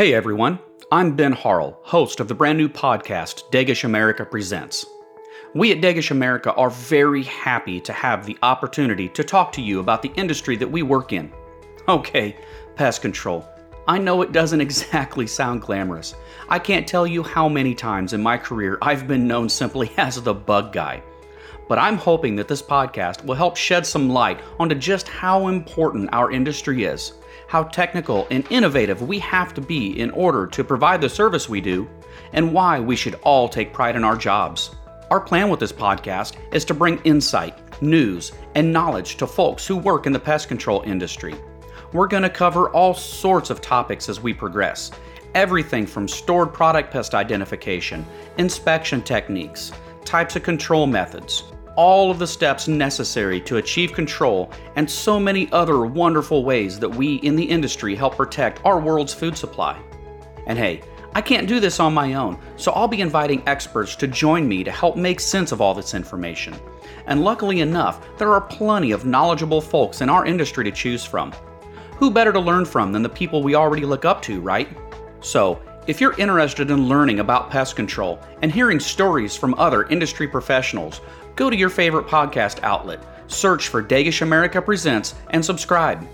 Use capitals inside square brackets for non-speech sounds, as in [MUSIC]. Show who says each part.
Speaker 1: Hey everyone, I'm Ben Harrell, host of the brand new podcast Degesch America Presents. We at Degesch America are very happy to have the opportunity to talk to you about the industry that we work in. Okay, pest control. I know it doesn't [LAUGHS] exactly sound glamorous. I can't tell you how many times in my career I've been known simply [LAUGHS] as the bug guy. But I'm hoping that this podcast will help shed some light onto just how important our industry is, how technical and innovative we have to be in order to provide the service we do, and why we should all take pride in our jobs. Our plan with this podcast is to bring insight, news, and knowledge to folks who work in the pest control industry. We're going to cover all sorts of topics as we progress everything from stored product pest identification, inspection techniques, types of control methods, all of the steps necessary to achieve control, and so many other wonderful ways that we in the industry help protect our world's food supply. And hey, I can't do this on my own, so I'll be inviting experts to join me to help make sense of all this information. And luckily enough, there are plenty of knowledgeable folks in our industry to choose from. Who better to learn from than the people we already look up to, right? So, if you're interested in learning about pest control and hearing stories from other industry professionals, go to your favorite podcast outlet, search for Degesch America Presents, and subscribe.